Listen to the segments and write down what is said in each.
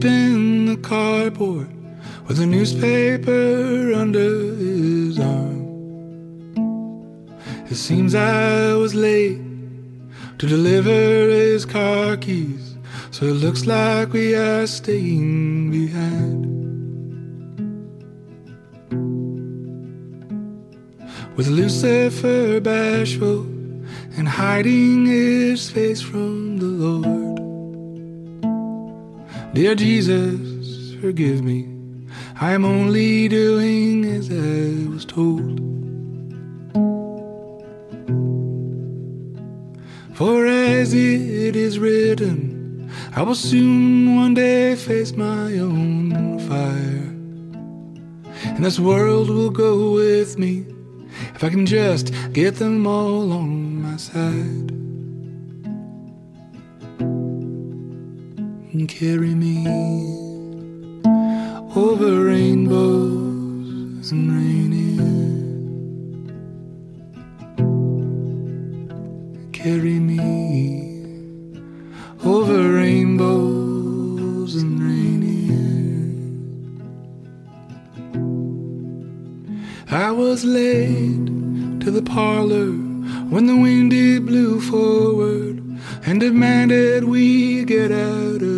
Asleep in the carport with a newspaper under his arm. It seems I was late to deliver his car keys, so it looks like we are staying behind. With Lucifer bashful and hiding his face from the Lord. Dear Jesus, forgive me. I am only doing as I was told. For as it is written, I will soon one day face my own fire. And this world will go with me if I can just get them all on my side. And carry me over rainbows and rainier. Carry me over rainbows and rainier. I was late to the parlor when the wind blew forward and demanded we get out of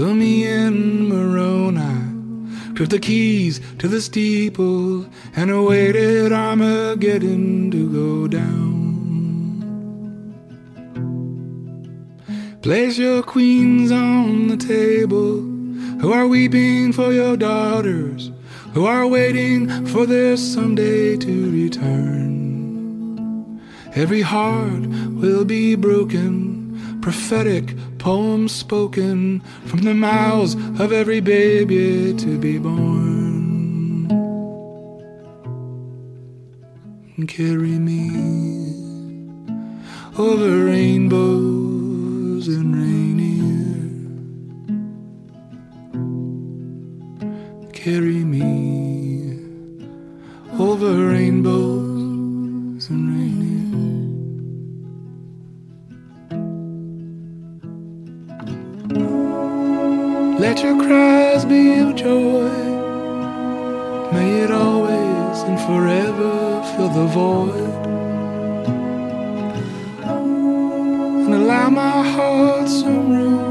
So me and Moroni took the keys to the steeple and awaited Armageddon to go down. Place your queens on the table who are weeping for your daughters, who are waiting for their someday to return. Every heart will be broken, prophetic poems spoken from the mouths of every baby to be born. And carry me over rainbows and rainier. carry me over rainbows Let your cries be of joy. May it always and forever fill the void. And allow my heart some room.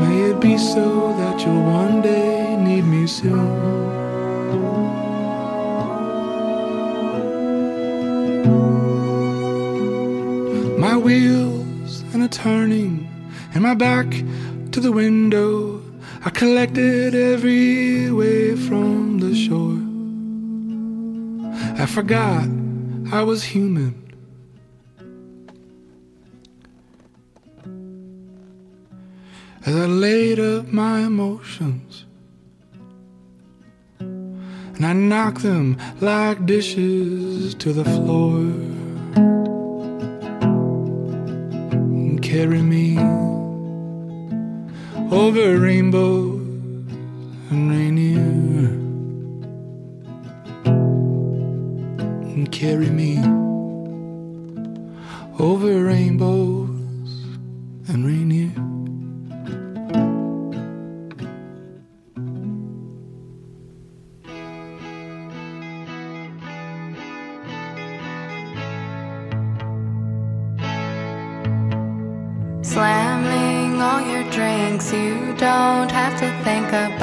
May it be so that you'll one day need me soon. My wheels and a turning, and my back to the window. I collected every wave from the shore. I forgot I was human. as I laid up my emotions. And I knocked them like dishes to the floor. Carry me over rainbows and rainier. And carry me over rainbows and rainier. Slamming all your drinks, you don't have to think about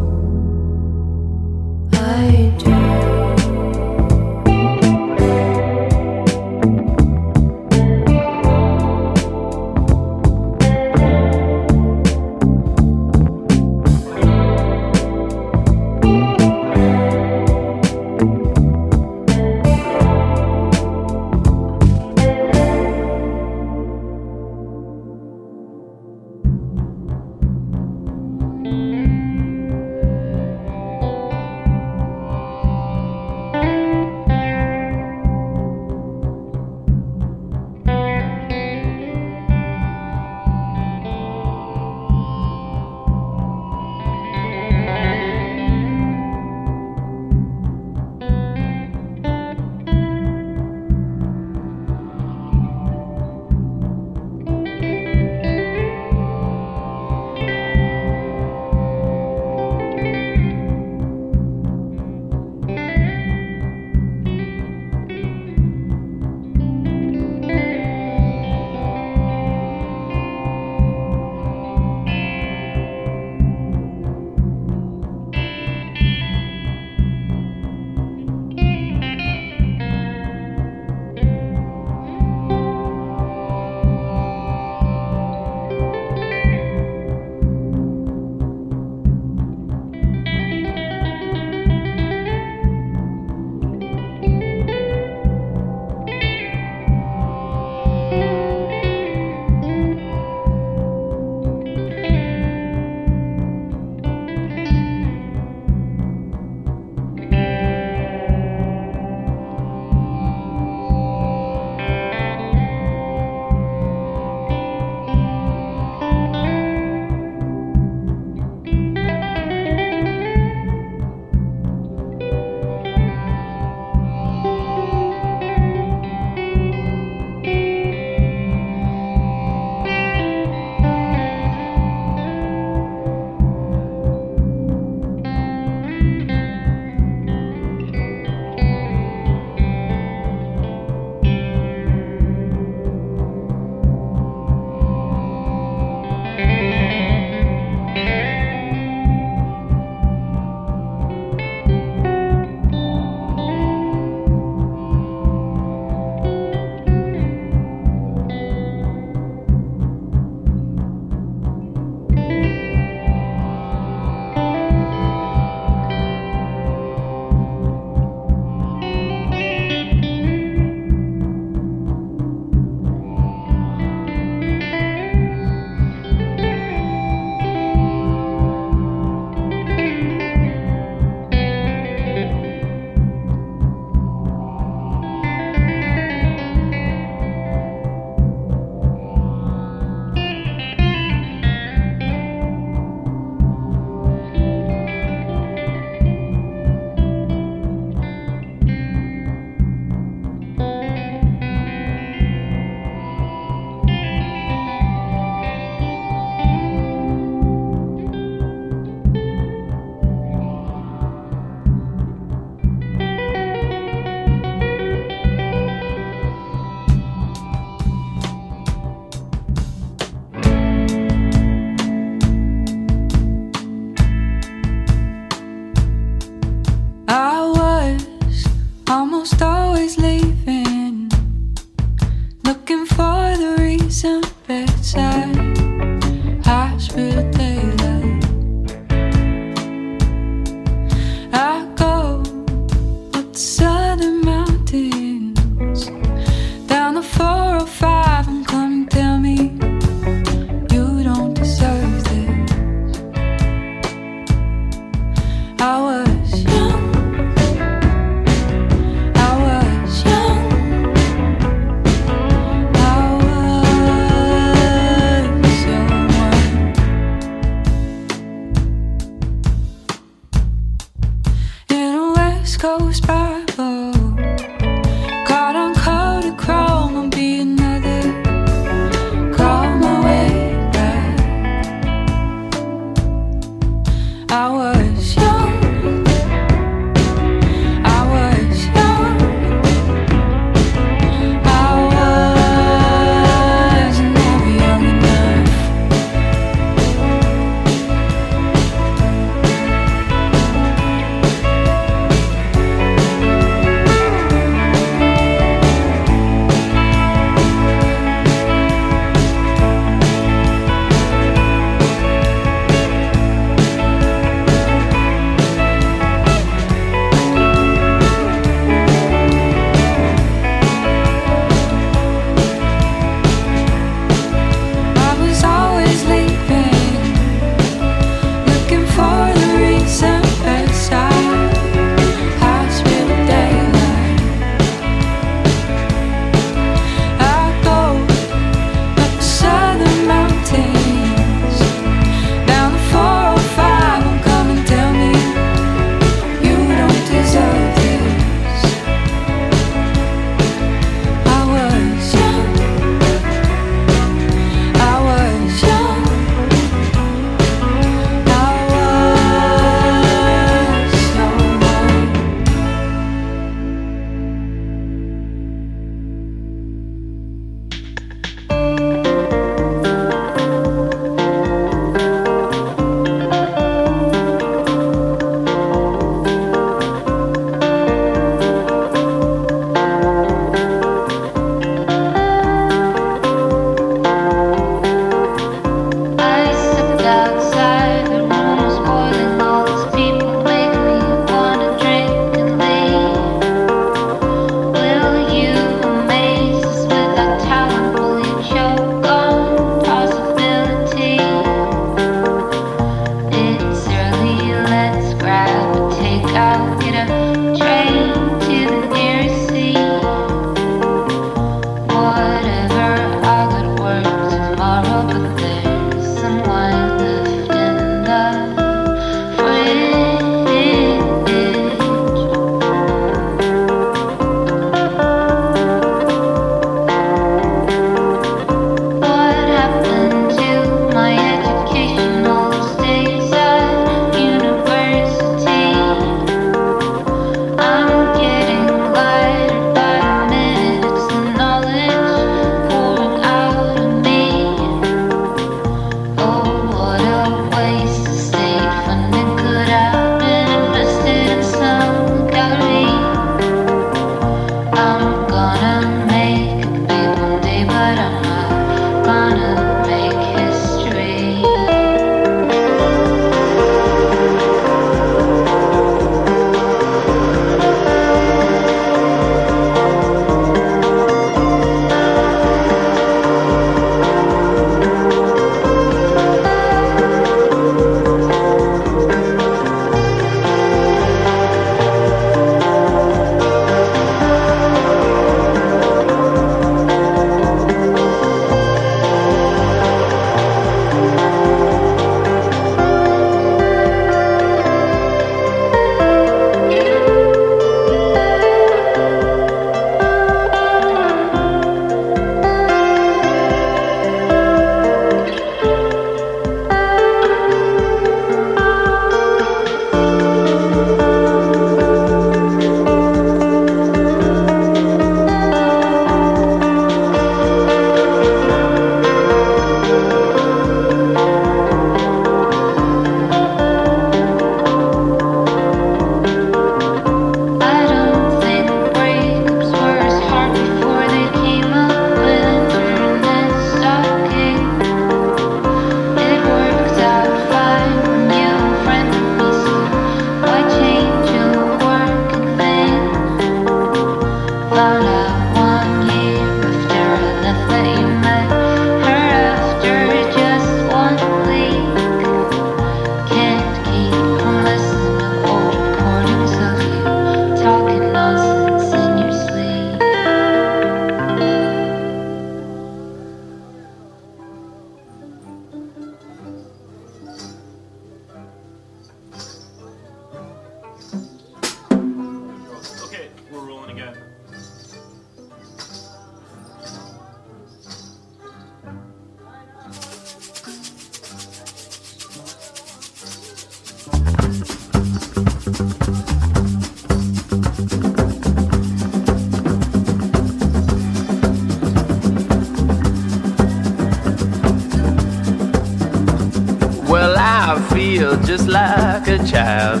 like a child.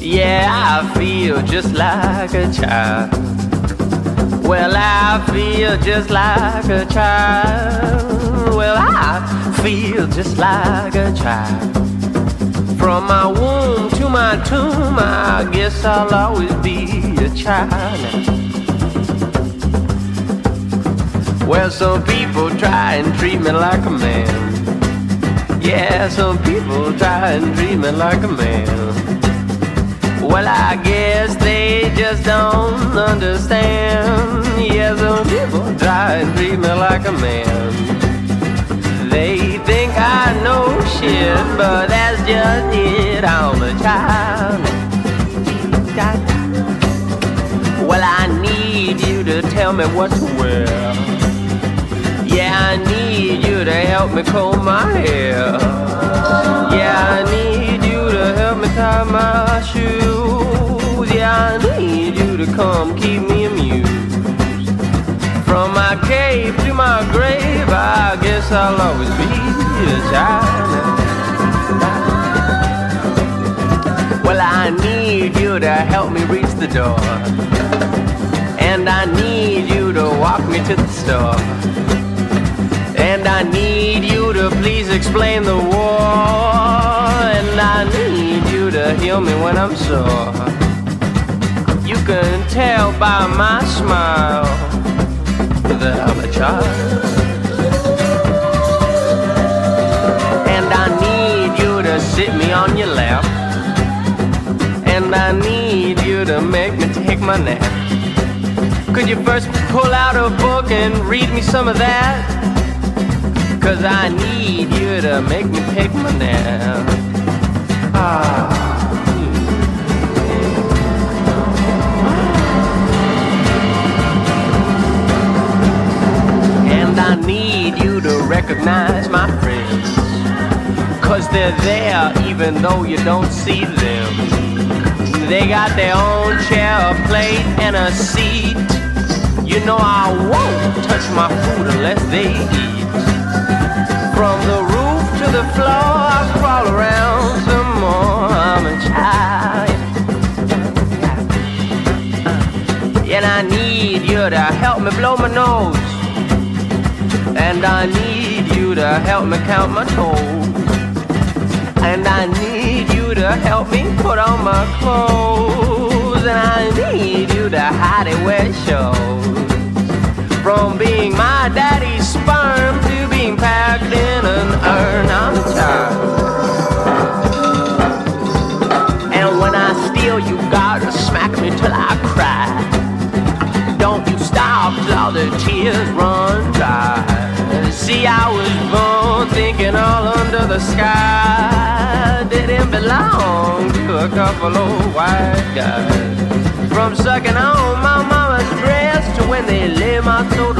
Yeah, I feel just like a child. Well, I feel just like a child. Well, I feel just like a child. From my womb to my tomb, I guess I'll always be a child. Well, some people try and treat me like a man. Yeah, some people try and treat me like a man. Well, I guess they just don't understand. Yeah, some people try and treat me like a man. They think I know shit, but that's just it. I'm a child. Well, I need you to tell me what to wear. I need you to help me comb my hair. Yeah, I need you to help me tie my shoes. Yeah, I need you to come keep me amused. From my cave to my grave, I guess I'll always be a child. Well, I need you to help me reach the door. And I need you to walk me to the store. And I need you to please explain the war. And I need you to heal me when I'm sore. You can tell by my smile that I'm a child. And I need you to sit me on your lap. And I need you to make me take my nap. Could you first pull out a book and read me some of that? Cause I need you to make me take my nap. Ah. And I need you to recognize my friends. Cause they're there even though you don't see them. They got their own chair, a plate, and a seat. You know I won't touch my food unless they eat. From the roof to the floor, I crawl around some more. I'm a child. And I need you to help me blow my nose. And I need you to help me count my toes. And I need you to help me put on my clothes. And I need you to hide it where it shows. From being my daddy's sperm to being packed in an urn, I'm child. And when I steal, you gotta smack me till I cry. Don't you stop till the tears run dry. See, I was born thinking all under the sky didn't belong to a couple of white guys. From sucking on my to when they lay my soul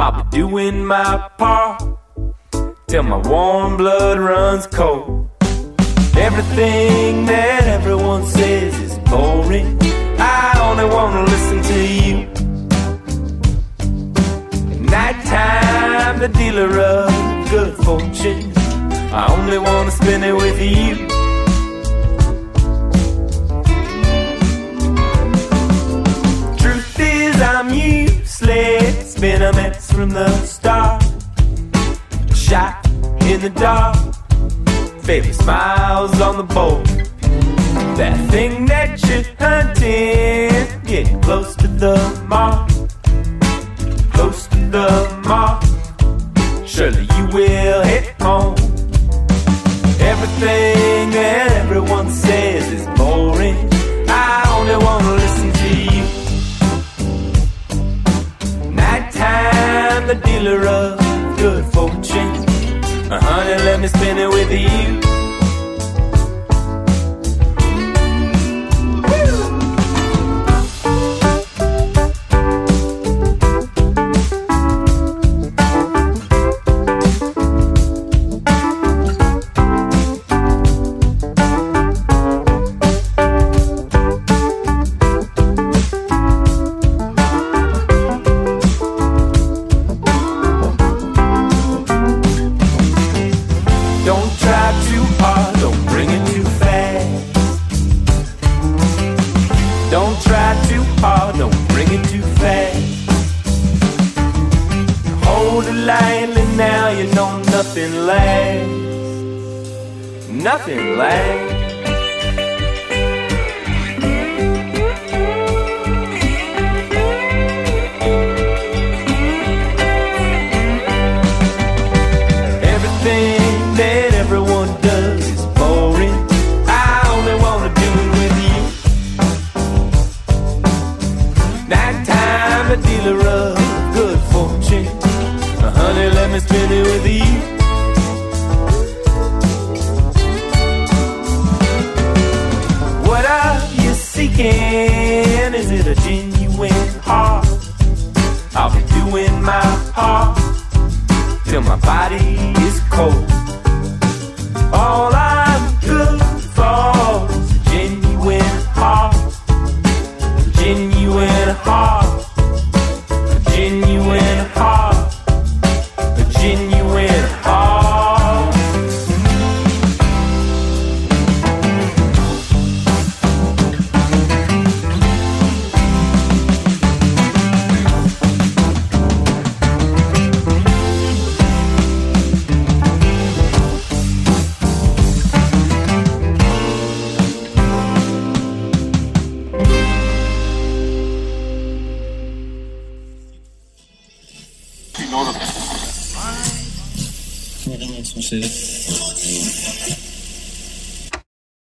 I'll be doing my part till my warm blood runs cold. Everything that everyone says is boring. I only wanna listen to you. Nighttime, the dealer of good fortune. I only wanna spend it with you. Truth is, I'm useless. Been a mess from the start. Shot in the dark. Baby smiles on the board. That thing that you're hunting. Getting close to the mark. Close to the mark. Surely you will hit home. Everything that everyone says is boring. I only wanna listen dealer of good fortune. Uh-huh, Honey, let me spend it with you. Honey, let me spend it with you.